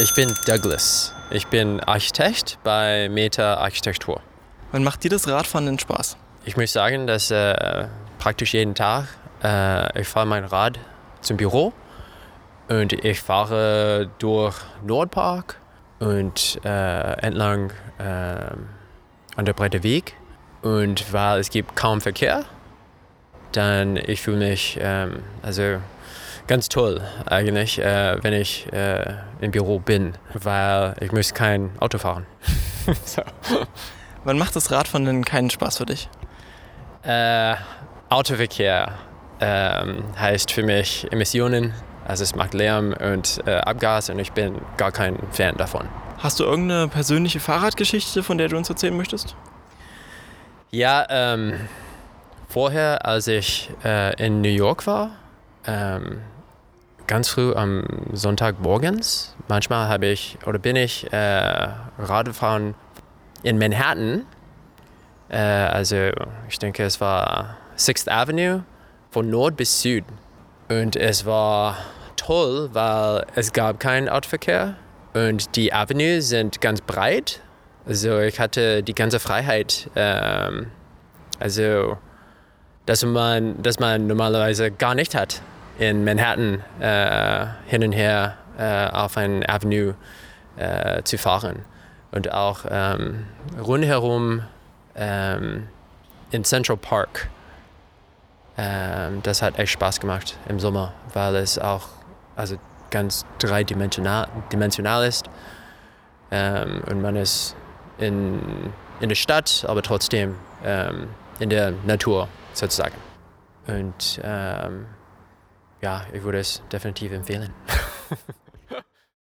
Ich bin Douglas. Ich bin Architekt bei Meta Architektur. Wann macht dir das Radfahren denn Spaß? Ich muss sagen, dass äh, praktisch jeden Tag äh, ich fahre mein Rad zum Büro und ich fahre durch Nordpark und äh, entlang äh, an der Breite Weg. Und weil es gibt kaum Verkehr, dann ich fühle mich ähm, also ganz toll eigentlich, äh, wenn ich äh, im Büro bin, weil ich muss kein Auto fahren. so. Wann macht das Radfahren denn keinen Spaß für dich? Äh, Autoverkehr ähm, heißt für mich Emissionen. Also es macht Lärm und äh, Abgas und ich bin gar kein Fan davon. Hast du irgendeine persönliche Fahrradgeschichte, von der du uns erzählen möchtest? Ja, ähm, vorher, als ich äh, in New York war, ähm, ganz früh am Sonntagmorgens, manchmal habe ich oder bin ich äh, Radfahren in Manhattan. Äh, also ich denke, es war Sixth Avenue von Nord bis Süd. Und es war toll, weil es gab keinen Autoverkehr und die Avenue sind ganz breit. Also ich hatte die ganze Freiheit. Ähm, also dass man, dass man normalerweise gar nicht hat in Manhattan äh, hin und her äh, auf ein Avenue äh, zu fahren. Und auch ähm, rundherum ähm, in Central Park. Ähm, das hat echt Spaß gemacht im Sommer, weil es auch also ganz dreidimensional dimensional ist. Ähm, und man ist in, in der Stadt, aber trotzdem ähm, in der Natur sozusagen. Und ähm, ja, ich würde es definitiv empfehlen.